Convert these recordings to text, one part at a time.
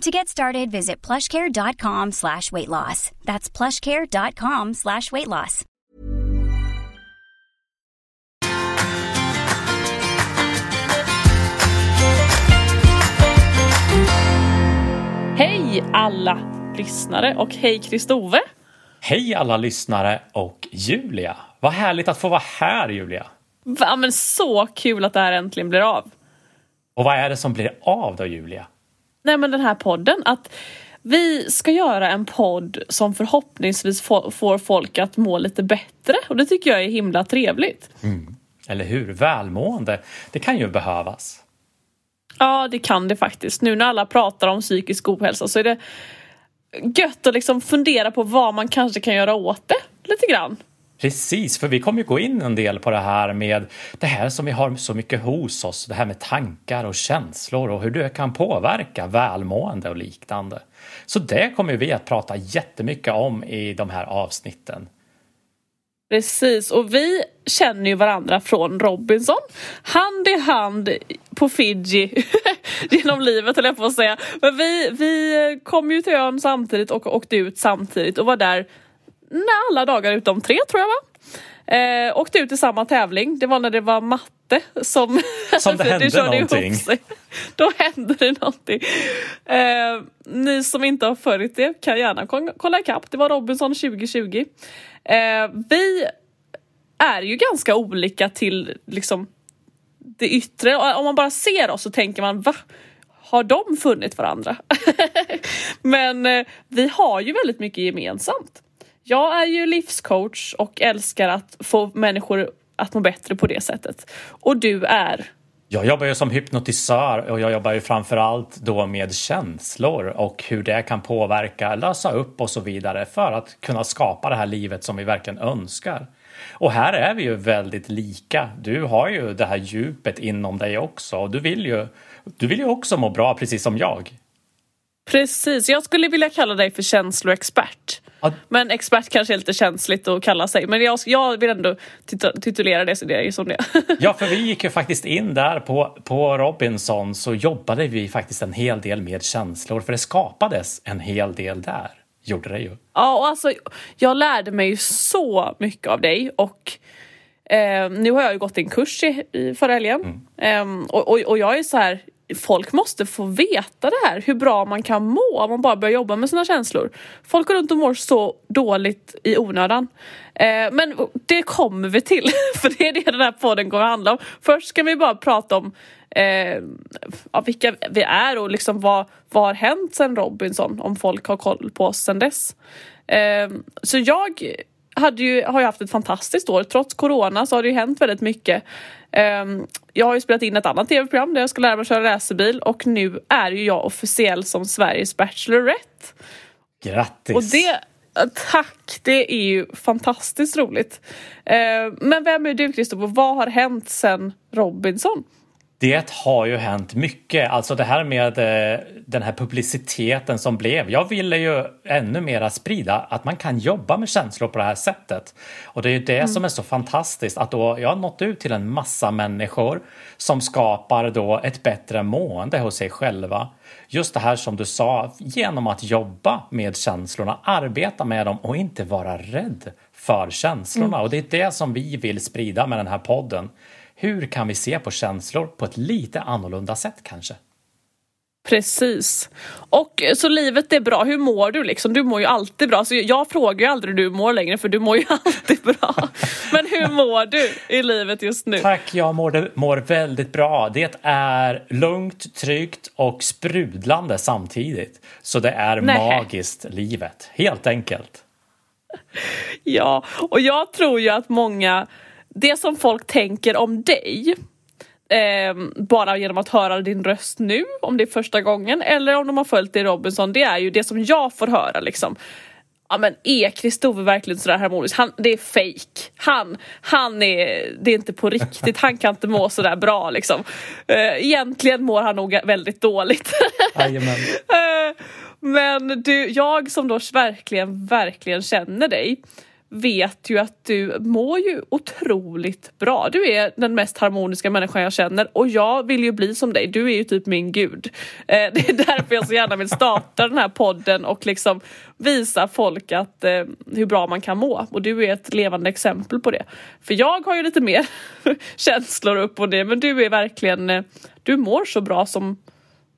To get started, visit plushcare.com slash weight loss. That's plushcare.com slash weight loss. Hej alla lyssnare och hej Kristove! Hej alla lyssnare och Julia! Vad härligt att få vara här Julia! Va, men så kul att det här äntligen blir av! Och vad är det som blir av då Julia? Nej men den här podden, att vi ska göra en podd som förhoppningsvis få, får folk att må lite bättre och det tycker jag är himla trevligt. Mm. Eller hur? Välmående, det kan ju behövas. Ja, det kan det faktiskt. Nu när alla pratar om psykisk ohälsa så är det gött att liksom fundera på vad man kanske kan göra åt det lite grann. Precis, för vi kommer ju gå in en del på det här med det här som vi har så mycket hos oss, det här med tankar och känslor och hur det kan påverka välmående och liknande. Så det kommer vi att prata jättemycket om i de här avsnitten. Precis, och vi känner ju varandra från Robinson. Hand i hand på Fiji genom livet höll jag på att säga. Men vi, vi kom ju till ön samtidigt och åkte ut samtidigt och var där alla dagar utom tre tror jag va? Eh, åkte ut i samma tävling. Det var när det var matte som, som det hände det någonting. Då hände det någonting. Eh, ni som inte har följt det kan gärna kolla ikapp. Det var Robinson 2020. Eh, vi är ju ganska olika till liksom det yttre. Om man bara ser oss så tänker man va? Har de funnit varandra? Men eh, vi har ju väldigt mycket gemensamt. Jag är ju livscoach och älskar att få människor att må bättre på det sättet. Och du är? Jag jobbar ju som hypnotisör och jag jobbar ju framförallt då med känslor och hur det kan påverka, lösa upp och så vidare för att kunna skapa det här livet som vi verkligen önskar. Och här är vi ju väldigt lika. Du har ju det här djupet inom dig också och du vill ju, du vill ju också må bra precis som jag. Precis, jag skulle vilja kalla dig för känsloexpert. Ja. Men expert kanske är lite känsligt att kalla sig. Men jag, jag vill ändå titulera det som det. ja, för vi gick ju faktiskt in där på, på Robinson så jobbade vi faktiskt en hel del med känslor för det skapades en hel del där. Gjorde det ju. Ja, och alltså jag lärde mig så mycket av dig och eh, nu har jag ju gått en kurs i, i förra helgen mm. eh, och, och, och jag är så här folk måste få veta det här, hur bra man kan må om man bara börjar jobba med sina känslor. Folk går runt och mår så dåligt i onödan. Eh, men det kommer vi till, för det är det den här podden kommer att handla om. Först ska vi bara prata om eh, vilka vi är och liksom vad, vad har hänt sen Robinson, om folk har koll på oss sen dess. Eh, så jag hade ju, har ju haft ett fantastiskt år. Trots corona så har det ju hänt väldigt mycket. Um, jag har ju spelat in ett annat tv-program där jag ska lära mig att köra racerbil och nu är ju jag officiell som Sveriges Bachelorette. Grattis! Och det, tack! Det är ju fantastiskt roligt. Uh, men vem är du Kristoffer? Vad har hänt sen Robinson? Det har ju hänt mycket. Alltså det här med eh, den här publiciteten som blev. Jag ville ju ännu mera sprida att man kan jobba med känslor på det här sättet. Och det är ju det mm. som är så fantastiskt att då jag har nått ut till en massa människor som skapar då ett bättre mående hos sig själva. Just det här som du sa, genom att jobba med känslorna, arbeta med dem och inte vara rädd för känslorna. Mm. Och det är det som vi vill sprida med den här podden. Hur kan vi se på känslor på ett lite annorlunda sätt kanske? Precis. Och så livet är bra. Hur mår du liksom? Du mår ju alltid bra. Så jag frågar ju aldrig hur du mår längre för du mår ju alltid bra. Men hur mår du i livet just nu? Tack, jag mår, mår väldigt bra. Det är lugnt, tryggt och sprudlande samtidigt. Så det är Nej. magiskt livet, helt enkelt. Ja, och jag tror ju att många det som folk tänker om dig eh, bara genom att höra din röst nu, om det är första gången eller om de har följt dig i Robinson, det är ju det som jag får höra liksom. ja men är Kristoffer verkligen sådär harmonisk? Han, det är fake. Han, han är, det är inte på riktigt, han kan inte må sådär bra liksom. Uh, egentligen mår han nog väldigt dåligt. uh, men du, jag som då verkligen, verkligen känner dig vet ju att du mår ju otroligt bra. Du är den mest harmoniska människan jag känner och jag vill ju bli som dig. Du är ju typ min gud. Eh, det är därför jag så gärna vill starta den här podden och liksom visa folk att eh, hur bra man kan må. Och du är ett levande exempel på det. För jag har ju lite mer känslor upp och det men du är verkligen, eh, du mår så bra som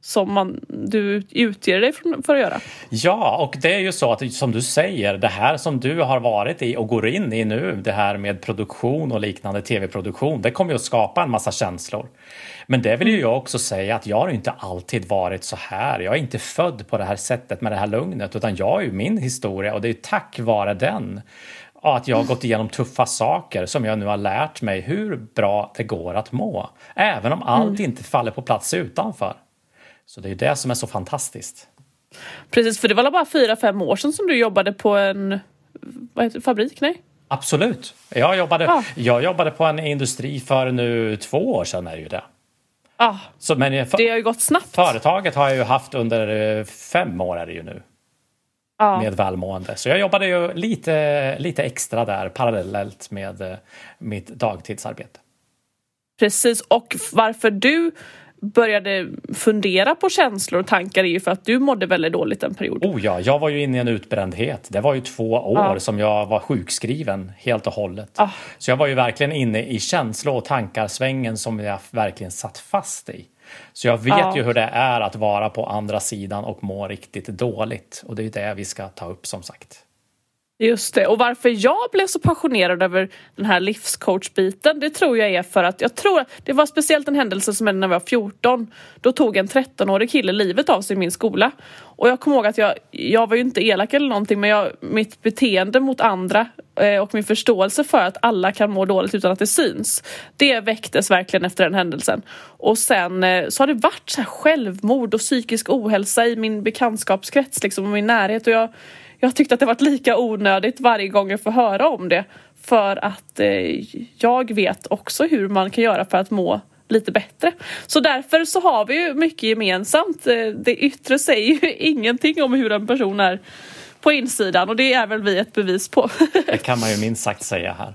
som man, du utger dig för att göra. Ja, och det är ju så att som du säger, det här som du har varit i och går in i nu, det här med produktion och liknande tv-produktion, det kommer ju att skapa en massa känslor. Men det vill ju jag också säga att jag har inte alltid varit så här. Jag är inte född på det här sättet med det här lugnet, utan jag har ju min historia och det är tack vare den att jag har gått igenom tuffa saker som jag nu har lärt mig hur bra det går att må. Även om allt mm. inte faller på plats utanför. Så det är det som är så fantastiskt. Precis, för det var bara fyra, fem år sedan som du jobbade på en vad heter, fabrik? Nej? Absolut. Jag jobbade, ah. jag jobbade på en industri för nu två år sedan är det ju det. Ah. Så, men för, det har ju gått snabbt. Företaget har jag ju haft under eh, fem år är det ju nu. Ah. Med välmående. Så jag jobbade ju lite, lite extra där parallellt med eh, mitt dagtidsarbete. Precis, och varför du började fundera på känslor och tankar är ju för att du mådde väldigt dåligt en period. Oh ja, jag var ju inne i en utbrändhet. Det var ju två år ah. som jag var sjukskriven helt och hållet. Ah. Så jag var ju verkligen inne i känslor och tankarsvängen som jag verkligen satt fast i. Så jag vet ah. ju hur det är att vara på andra sidan och må riktigt dåligt. Och det är det vi ska ta upp som sagt. Just det, och varför jag blev så passionerad över den här livscoachbiten det tror jag är för att jag tror det var speciellt en händelse som hände när jag var 14. Då tog en 13-årig kille livet av sig i min skola. Och jag kommer ihåg att jag, jag var ju inte elak eller någonting men jag, mitt beteende mot andra eh, och min förståelse för att alla kan må dåligt utan att det syns. Det väcktes verkligen efter den händelsen. Och sen eh, så har det varit så självmord och psykisk ohälsa i min bekantskapskrets liksom och min närhet och jag jag tyckte att det varit lika onödigt varje gång jag får höra om det. För att eh, jag vet också hur man kan göra för att må lite bättre. Så därför så har vi ju mycket gemensamt. Eh, det yttre säger ju ingenting om hur en person är på insidan och det är väl vi ett bevis på. det kan man ju minst sagt säga här.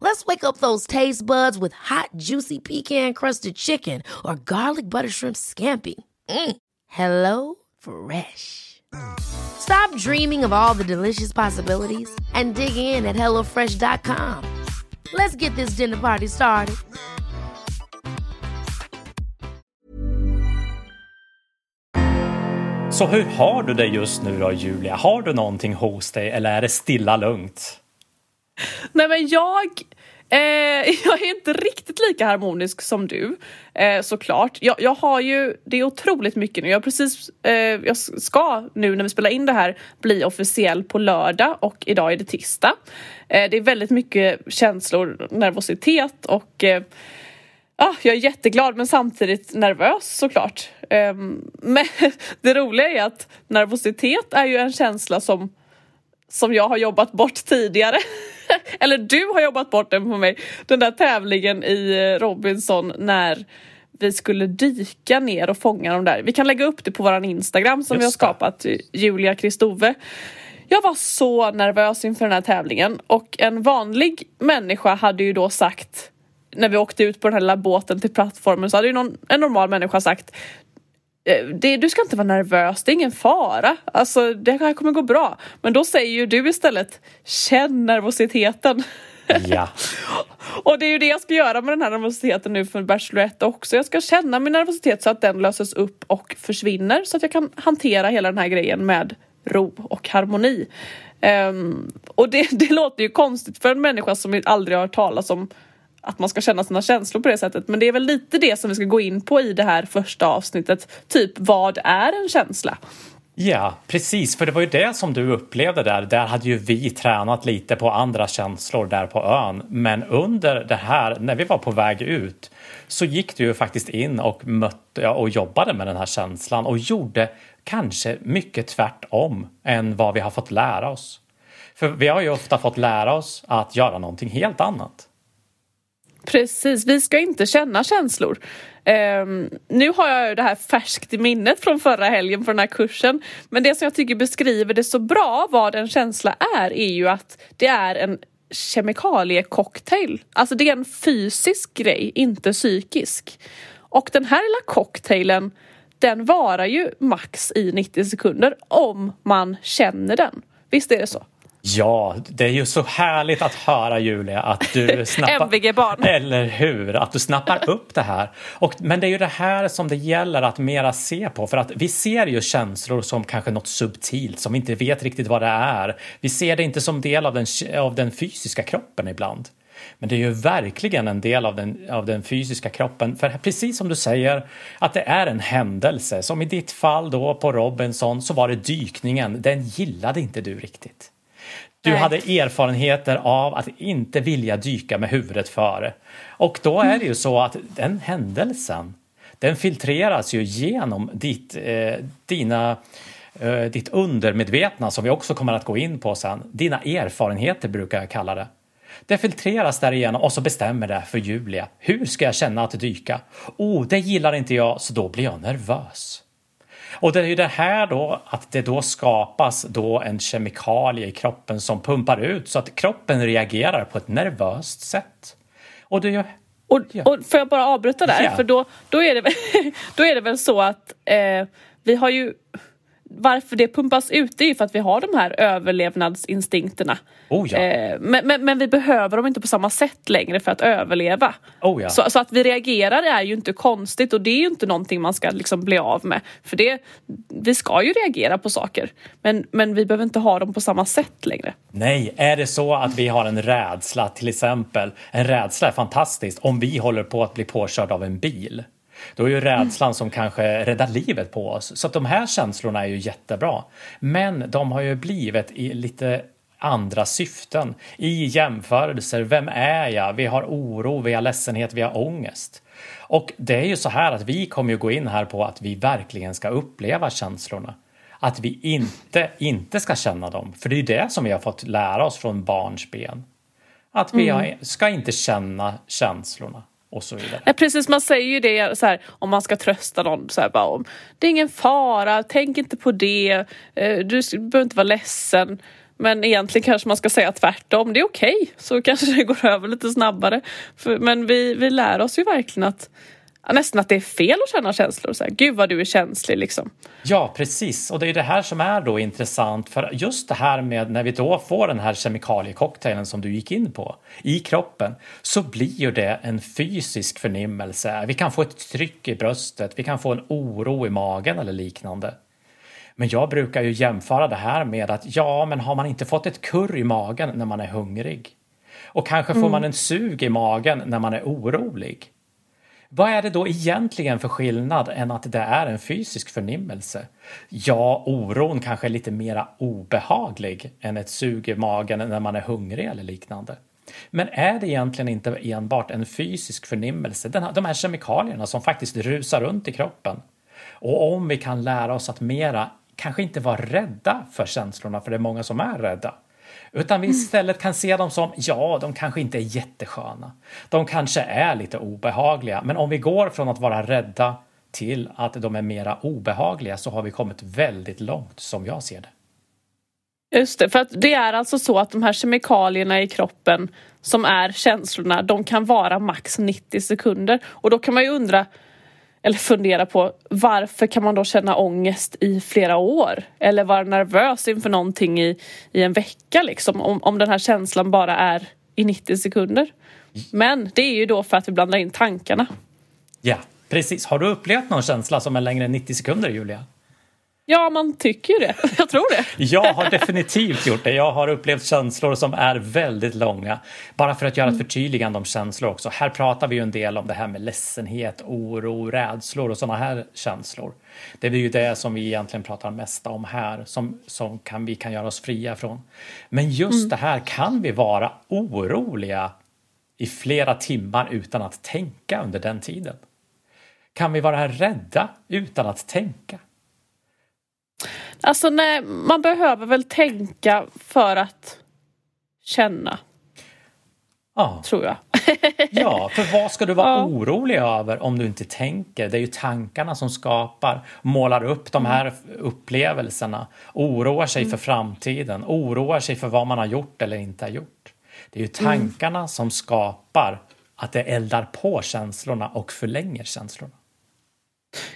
Let's wake up those taste buds with hot, juicy pecan crusted chicken or garlic butter shrimp scampi. Mm. Hello Fresh. Stop dreaming of all the delicious possibilities and dig in at HelloFresh.com. Let's get this dinner party started. Hur har du det just då, Julia? Har du någonting hos dig eller är det stilla lugnt? Nej men jag Eh, jag är inte riktigt lika harmonisk som du eh, såklart. Jag, jag har ju, det är otroligt mycket nu. Jag precis, eh, jag ska nu när vi spelar in det här bli officiell på lördag och idag är det tisdag. Eh, det är väldigt mycket känslor, nervositet och eh, Ah, jag är jätteglad men samtidigt nervös såklart. Um, men det roliga är att nervositet är ju en känsla som, som jag har jobbat bort tidigare. eller du har jobbat bort den på mig, den där tävlingen i eh, Robinson när vi skulle dyka ner och fånga dem där. Vi kan lägga upp det på våran Instagram som Just vi har skapat, eh, Julia Kristove. Jag var så nervös inför den här tävlingen och en vanlig människa hade ju då sagt när vi åkte ut på den här lilla båten till plattformen så hade ju någon, en normal människa sagt det, du ska inte vara nervös, det är ingen fara. Alltså det här kommer gå bra. Men då säger ju du istället, känn nervositeten. Ja. Och det är ju det jag ska göra med den här nervositeten nu för Bachelorette också. Jag ska känna min nervositet så att den löses upp och försvinner så att jag kan hantera hela den här grejen med ro och harmoni. Um, och det, det låter ju konstigt för en människa som aldrig har hört talas om att man ska känna sina känslor på det sättet. Men det är väl lite det som vi ska gå in på i det här första avsnittet. Typ, vad är en känsla? Ja, precis. För det var ju det som du upplevde där. Där hade ju vi tränat lite på andra känslor där på ön. Men under det här, när vi var på väg ut, så gick du ju faktiskt in och mötte och jobbade med den här känslan och gjorde kanske mycket tvärtom än vad vi har fått lära oss. För vi har ju ofta fått lära oss att göra någonting helt annat. Precis, vi ska inte känna känslor. Um, nu har jag ju det här färskt i minnet från förra helgen på den här kursen. Men det som jag tycker beskriver det så bra vad en känsla är, är ju att det är en kemikaliecocktail. Alltså det är en fysisk grej, inte psykisk. Och den här lilla cocktailen den varar ju max i 90 sekunder om man känner den. Visst är det så? Ja, det är ju så härligt att höra Julia att du snappar... MVG-barn. Eller hur? Att du snappar upp det här. Och, men det är ju det här som det gäller att mera se på för att vi ser ju känslor som kanske något subtilt som vi inte vet riktigt vad det är. Vi ser det inte som del av den, av den fysiska kroppen ibland. Men det är ju verkligen en del av den, av den fysiska kroppen. För precis som du säger, att det är en händelse. Som i ditt fall då på Robinson så var det dykningen. Den gillade inte du riktigt. Du hade erfarenheter av att inte vilja dyka med huvudet före. Och då är det ju så att den händelsen, den filtreras ju genom ditt, eh, dina eh, ditt undermedvetna som vi också kommer att gå in på sen. Dina erfarenheter brukar jag kalla det. Det filtreras därigenom och så bestämmer det för Julia. Hur ska jag känna att dyka? Oh, det gillar inte jag, så då blir jag nervös. Och det är ju det här då att det då skapas då en kemikalie i kroppen som pumpar ut så att kroppen reagerar på ett nervöst sätt. Och det är och, och får jag bara avbryta där? Ja. För då, då, är det, då är det väl så att eh, vi har ju varför det pumpas ut det är ju för att vi har de här överlevnadsinstinkterna. Oh ja. eh, men, men, men, vi behöver dem inte på samma sätt längre för att överleva. Oh ja. så, så, att vi reagerar är ju inte konstigt och det är ju inte någonting man ska liksom bli av med. För det, vi ska ju reagera på saker men, men vi behöver inte ha dem på samma sätt längre. Nej, är det så att vi har en rädsla till exempel. En rädsla är fantastiskt om vi håller på att bli påkörd av en bil. Då är ju rädslan som kanske räddar livet på oss. Så att de här känslorna är ju jättebra. Men de har ju blivit i lite andra syften. I jämförelser, vem är jag? Vi har oro, vi har ledsenhet, vi har ångest. Och det är ju så här att vi kommer ju gå in här på att vi verkligen ska uppleva känslorna. Att vi inte, inte ska känna dem. För det är ju det som vi har fått lära oss från barns ben. Att vi mm. ska inte känna känslorna och så vidare. Nej, precis, man säger ju det så här, om man ska trösta någon. Så här, bara, om, det är ingen fara, tänk inte på det, eh, du behöver inte vara ledsen. Men egentligen kanske man ska säga tvärtom. Det är okej, okay, så kanske det går över lite snabbare. För, men vi, vi lär oss ju verkligen att nästan att det är fel att känna känslor. Så här, Gud vad du är känslig liksom. Ja, precis. Och det är det här som är då intressant för just det här med när vi då får den här kemikaliecocktailen som du gick in på i kroppen så blir ju det en fysisk förnimmelse. Vi kan få ett tryck i bröstet, vi kan få en oro i magen eller liknande. Men jag brukar ju jämföra det här med att ja, men har man inte fått ett kurr i magen när man är hungrig? Och kanske får mm. man en sug i magen när man är orolig. Vad är det då egentligen för skillnad än att det är en fysisk förnimmelse? Ja, oron kanske är lite mera obehaglig än ett sug i magen när man är hungrig eller liknande. Men är det egentligen inte enbart en fysisk förnimmelse, den här, de här kemikalierna som faktiskt rusar runt i kroppen? Och om vi kan lära oss att mera kanske inte vara rädda för känslorna, för det är många som är rädda, utan vi istället kan se dem som, ja, de kanske inte är jättesköna. De kanske är lite obehagliga, men om vi går från att vara rädda till att de är mera obehagliga så har vi kommit väldigt långt som jag ser det. Just det, för att det är alltså så att de här kemikalierna i kroppen som är känslorna, de kan vara max 90 sekunder. Och då kan man ju undra, eller fundera på varför kan man då känna ångest i flera år? Eller vara nervös inför någonting i, i en vecka liksom om, om den här känslan bara är i 90 sekunder. Men det är ju då för att vi blandar in tankarna. Ja, precis. Har du upplevt någon känsla som är längre än 90 sekunder, Julia? Ja, man tycker ju det. Jag tror det. Jag har definitivt gjort det. Jag har upplevt känslor som är väldigt långa. Bara för att göra ett förtydligande om känslor också. Här pratar vi ju en del om det här med ledsenhet, oro, rädslor och sådana här känslor. Det är ju det som vi egentligen pratar mest om här, som, som kan, vi kan göra oss fria från. Men just mm. det här, kan vi vara oroliga i flera timmar utan att tänka under den tiden? Kan vi vara rädda utan att tänka? Alltså nej, man behöver väl tänka för att känna. Ja. Tror jag. ja, för vad ska du vara ja. orolig över om du inte tänker? Det är ju tankarna som skapar, målar upp de här upplevelserna, oroar sig mm. för framtiden, oroar sig för vad man har gjort eller inte har gjort. Det är ju mm. tankarna mm. som skapar att det eldar på känslorna och förlänger känslorna.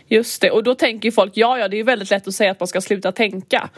Just det, och då tänker folk, ja ja det är väldigt lätt att säga att man ska sluta tänka.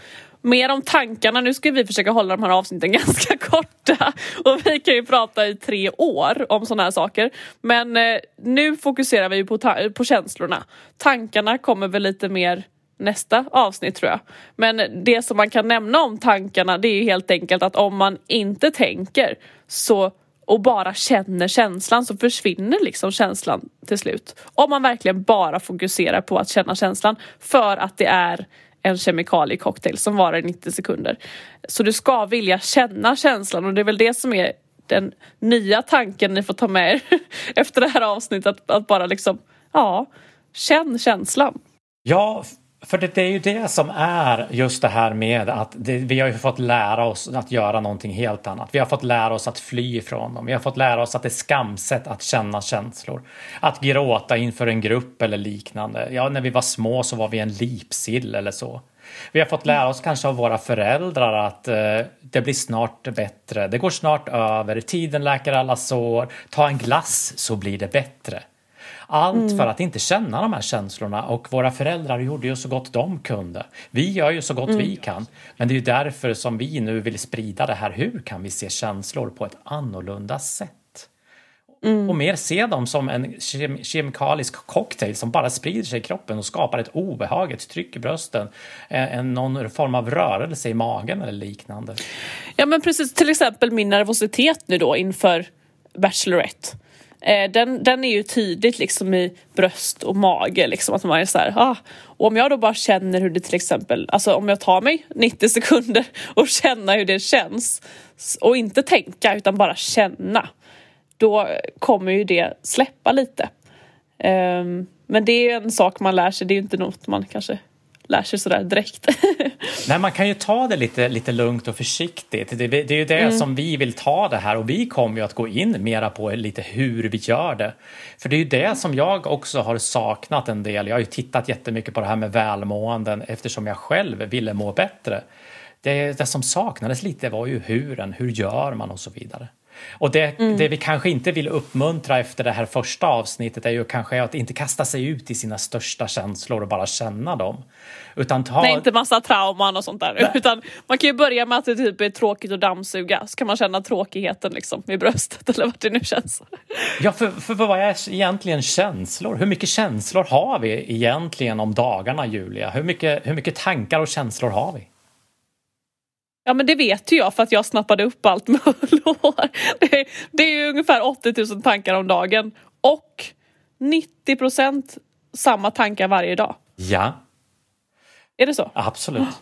Mer om tankarna, nu ska vi försöka hålla de här avsnitten ganska korta och vi kan ju prata i tre år om sådana här saker. Men eh, nu fokuserar vi på, på känslorna. Tankarna kommer väl lite mer nästa avsnitt tror jag. Men det som man kan nämna om tankarna det är helt enkelt att om man inte tänker så och bara känner känslan så försvinner liksom känslan till slut. Om man verkligen bara fokuserar på att känna känslan för att det är en kemikaliecocktail som varar i 90 sekunder. Så du ska vilja känna känslan och det är väl det som är den nya tanken ni får ta med er efter det här avsnittet. Att, att bara liksom, ja, känn känslan. Ja, för det, det, är ju det som är just det här med att det, vi har ju fått lära oss att göra någonting helt annat. Vi har fått lära oss att fly ifrån dem. Vi har fått lära oss att det är skamset att känna känslor. Att gråta inför en grupp eller liknande. Ja, när vi var små så var vi en lipsill eller så. Vi har fått lära oss kanske av våra föräldrar att eh, det blir snart bättre. Det går snart över. Tiden läker alla sår. Ta en glass så blir det bättre. Allt mm. för att inte känna de här känslorna och våra föräldrar gjorde ju så gott de kunde. Vi gör ju så gott mm. vi kan. Men det är ju därför som vi nu vill sprida det här. Hur kan vi se känslor på ett annorlunda sätt? Mm. Och mer se dem som en kem kemikalisk cocktail som bara sprider sig i kroppen och skapar ett obehag, ett tryck i brösten, en, någon form av rörelse i magen eller liknande. Ja men precis, till exempel min nervositet nu då inför Bachelorette. Eh, den, den är ju tydligt liksom i bröst och mage liksom att man är så här, ah. Och om jag då bara känner hur det till exempel, alltså om jag tar mig 90 sekunder och känna hur det känns och inte tänka utan bara känna då kommer ju det släppa lite. Eh, men det är en sak man lär sig, det är ju inte något man kanske lär sig sådär direkt. Nej, man kan ju ta det lite, lite lugnt och försiktigt. Det, det är ju det mm. som vi vill ta det här och vi kommer ju att gå in mera på lite hur vi gör det. För det är ju det som jag också har saknat en del. Jag har ju tittat jättemycket på det här med välmåenden eftersom jag själv ville må bättre. Det, det som saknades lite var ju huren, hur gör man och så vidare. Och det, mm. det vi kanske inte vill uppmuntra efter det här första avsnittet är ju kanske att inte kasta sig ut i sina största känslor och bara känna dem. Utan ta... Nej, inte massa trauman och sånt där. Nej. Utan man kan ju börja med att det typ är tråkigt att dammsuga, så kan man känna tråkigheten liksom i bröstet eller vart det nu känns. Ja, för, för vad är egentligen känslor? Hur mycket känslor har vi egentligen om dagarna, Julia? Hur mycket, hur mycket tankar och känslor har vi? Ja men det vet ju jag för att jag snappade upp allt med hår. Det, det är ju ungefär 80 000 tankar om dagen och 90 procent samma tankar varje dag. Ja. Är det så? Absolut.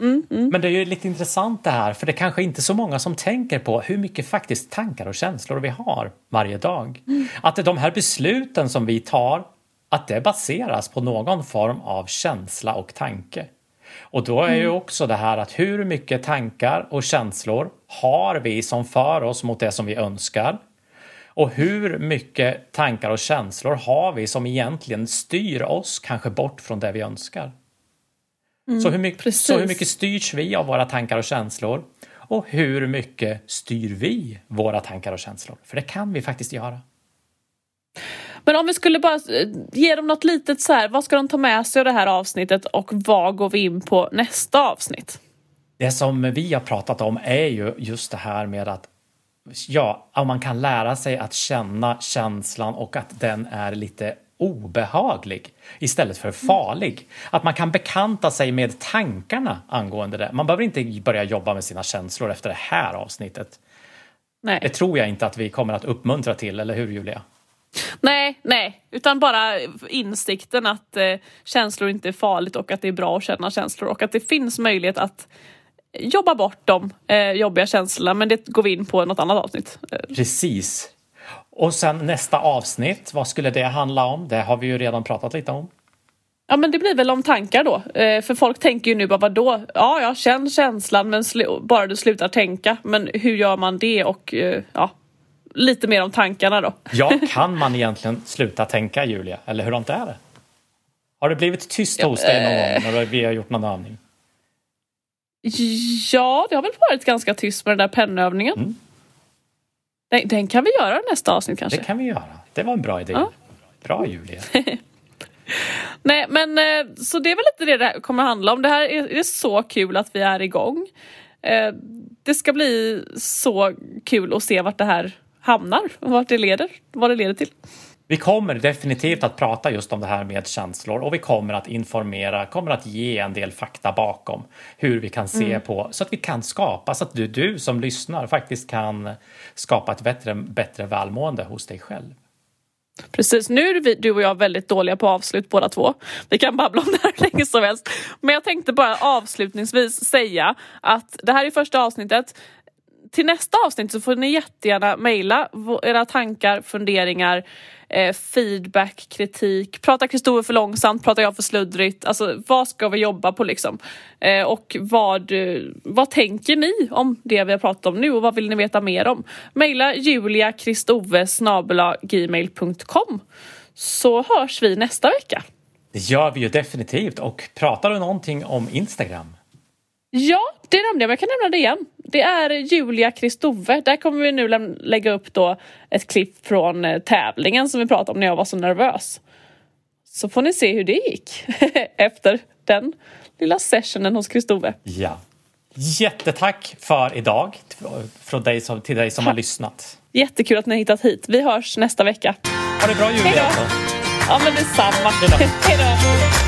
Mm, mm. Men det är ju lite intressant det här, för det är kanske inte så många som tänker på hur mycket faktiskt tankar och känslor vi har varje dag. Mm. Att de här besluten som vi tar, att det baseras på någon form av känsla och tanke. Och då är ju mm. också det här att hur mycket tankar och känslor har vi som för oss mot det som vi önskar? Och hur mycket tankar och känslor har vi som egentligen styr oss kanske bort från det vi önskar? Mm, så, hur mycket, så hur mycket styrs vi av våra tankar och känslor? Och hur mycket styr vi våra tankar och känslor? För det kan vi faktiskt göra. Men om vi skulle bara eh, ge dem något litet så här, vad ska de ta med sig av det här avsnittet och vad går vi in på nästa avsnitt? Det som vi har pratat om är ju just det här med att ja, om man kan lära sig att känna känslan och att den är lite obehaglig istället för farlig. Att man kan bekanta sig med tankarna angående det. Man behöver inte börja jobba med sina känslor efter det här avsnittet. Nej. Det tror jag inte att vi kommer att uppmuntra till, eller hur Julia? Nej, nej, utan bara insikten att eh, känslor inte är farligt och att det är bra att känna känslor och att det finns möjlighet att jobba bort de eh, jobbiga känslorna men det går vi in på i något annat avsnitt. Eh, Precis. Och sen nästa avsnitt, vad skulle det handla om? Det har vi ju redan pratat lite om. Ja men det blir väl om tankar då. Eh, för folk tänker ju nu bara vadå? Ja, jag känner känslan men bara du slutar tänka. Men hur gör man det och eh, ja, lite mer om tankarna då. Ja, kan man egentligen sluta tänka Julia? Eller hur är det? Har det blivit tyst hos dig någon gång när vi har gjort någon övning? Ja, det har väl varit ganska tyst med den där pennövningen. Mm. Den, den, kan vi göra nästa avsnitt kanske? Det kan vi göra. Det var en bra idé. Ja. Bra Julia. Nej men eh, så det är väl lite det det kommer handla om. Det här är, är så kul att vi är igång. Eh, det ska bli så kul att se vart det här hamnar och vart det leder, vad det leder till. Vi kommer definitivt att prata just om det här med känslor och vi kommer att informera, kommer att ge en del fakta bakom hur vi kan se mm. på så att vi kan skapa så att du, du som lyssnar faktiskt kan skapa ett bättre, bättre välmående hos dig själv. Precis, nu är vi, du och jag väldigt dåliga på avslut båda två. Vi kan babbla om det här länge som helst. Men jag tänkte bara avslutningsvis säga att det här är första avsnittet till nästa avsnitt så får ni jättegärna mejla era tankar, funderingar, eh, feedback, kritik. Pratar Kristoffer för långsamt? Pratar jag för sluddrigt? Alltså vad ska vi jobba på liksom? Eh, och vad, vad tänker ni om det vi har pratat om nu och vad vill ni veta mer om? Mejla juliakristove så hörs vi nästa vecka. Det gör vi ju definitivt och pratar du någonting om Instagram? Ja, det nämnde jag, men jag kan nämna det igen. Det är Julia Kristove. Där kommer vi nu lä lägga upp då ett klipp från eh, tävlingen som vi pratade om när jag var så nervös. Så får ni se hur det gick efter den lilla sessionen hos Kristove. Ja. Jättetack för idag från dig som, till dig som har lyssnat. Jättekul att ni har hittat hit. Vi hörs nästa vecka. Ha det bra Julia. Hejdå. Ja men detsamma. Hej då.